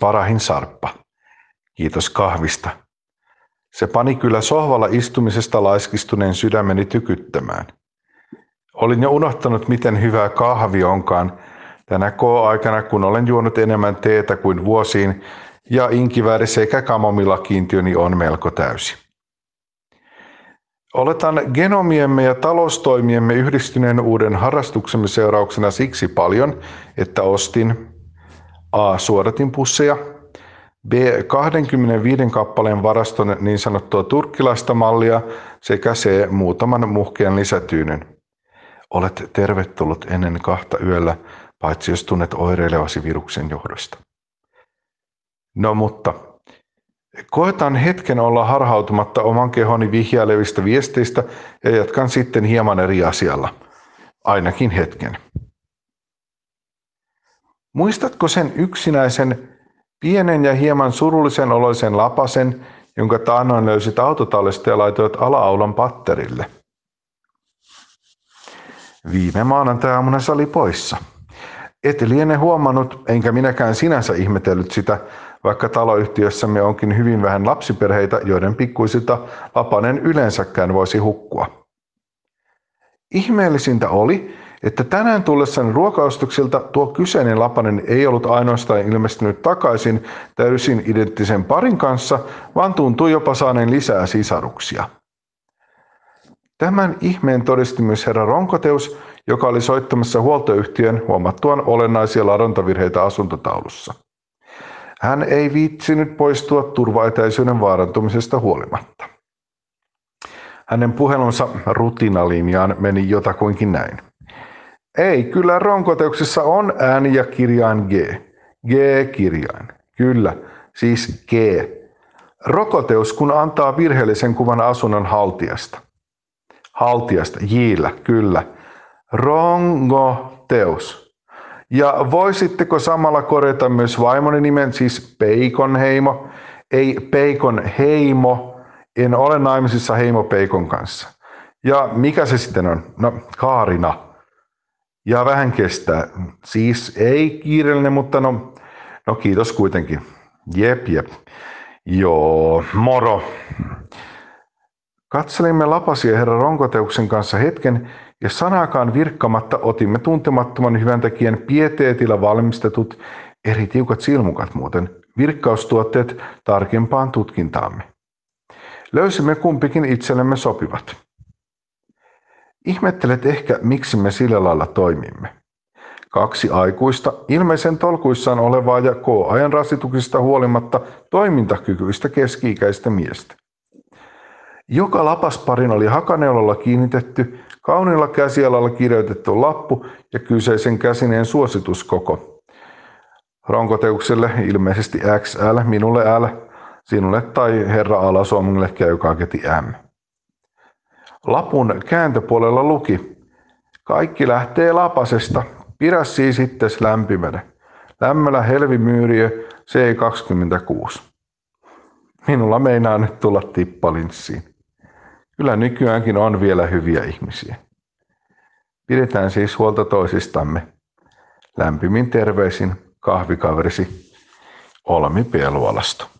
parahin sarppa. Kiitos kahvista. Se pani kyllä sohvalla istumisesta laiskistuneen sydämeni tykyttämään. Olin jo unohtanut, miten hyvää kahvi onkaan tänä K-aikana, kun olen juonut enemmän teetä kuin vuosiin ja inkivääri sekä kamomilla kiintiöni on melko täysi. Oletan genomiemme ja taloustoimiemme yhdistyneen uuden harrastuksemme seurauksena siksi paljon, että ostin A. Suodatin pusseja, B. 25 kappaleen varaston niin sanottua turkkilaista mallia sekä C. muutaman muhkean lisätyynen. Olet tervetullut ennen kahta yöllä, paitsi jos tunnet oireilevasi viruksen johdosta. No mutta, koetan hetken olla harhautumatta oman kehoni vihjailevista viesteistä ja jatkan sitten hieman eri asialla. Ainakin hetken. Muistatko sen yksinäisen, pienen ja hieman surullisen oloisen lapasen, jonka taannoin löysit autotallista ja laitoit ala-aulan patterille? Viime maanantai-aamuna se oli poissa. Et liene huomannut, enkä minäkään sinänsä ihmetellyt sitä, vaikka taloyhtiössämme onkin hyvin vähän lapsiperheitä, joiden pikkuisilta lapanen yleensäkään voisi hukkua. Ihmeellisintä oli, että tänään tullessani ruokaostoksilta tuo kyseinen lapanen ei ollut ainoastaan ilmestynyt takaisin täysin identtisen parin kanssa, vaan tuntui jopa saaneen lisää sisaruksia. Tämän ihmeen todisti myös herra Ronkoteus, joka oli soittamassa huoltoyhtiön huomattuaan olennaisia ladontavirheitä asuntotaulussa. Hän ei viitsinyt poistua turvaetäisyyden vaarantumisesta huolimatta. Hänen puhelunsa rutinalinjaan meni jotakuinkin näin. Ei, kyllä ronkoteuksessa on ääni ja kirjain G. G-kirjain. Kyllä, siis G. Rokoteus, kun antaa virheellisen kuvan asunnon haltijasta. Haltijasta, jillä, kyllä. Rongoteus. Ja voisitteko samalla korjata myös vaimoni nimen, siis Peikon heimo? Ei Peikon heimo, en ole naimisissa heimo Peikon kanssa. Ja mikä se sitten on? No, Kaarina ja vähän kestää. Siis ei kiireellinen, mutta no, no kiitos kuitenkin. Jep, jep. Joo, moro. Katselimme lapasia herra Ronkoteuksen kanssa hetken ja sanakaan virkkamatta otimme tuntemattoman hyväntekijän pieteetillä valmistetut eri tiukat silmukat muuten virkkaustuotteet tarkempaan tutkintaamme. Löysimme kumpikin itsellemme sopivat. Ihmettelet ehkä, miksi me sillä lailla toimimme. Kaksi aikuista, ilmeisen tolkuissaan olevaa ja K-ajan rasituksista huolimatta toimintakykyistä keski-ikäistä miestä. Joka lapasparin oli hakaneulalla kiinnitetty, kauniilla käsialalla kirjoitettu lappu ja kyseisen käsineen suosituskoko. Ronkoteukselle ilmeisesti XL, minulle L, sinulle tai herra Alasuomille käy kaketi M. Lapun kääntöpuolella luki, kaikki lähtee lapasesta, pidä siis itses lämpimänä. Lämmölä helvimyyriö C26. Minulla meinaa nyt tulla tippalinssiin. Kyllä nykyäänkin on vielä hyviä ihmisiä. Pidetään siis huolta toisistamme. Lämpimin terveisin kahvikaverisi Olmi Pieluolasto.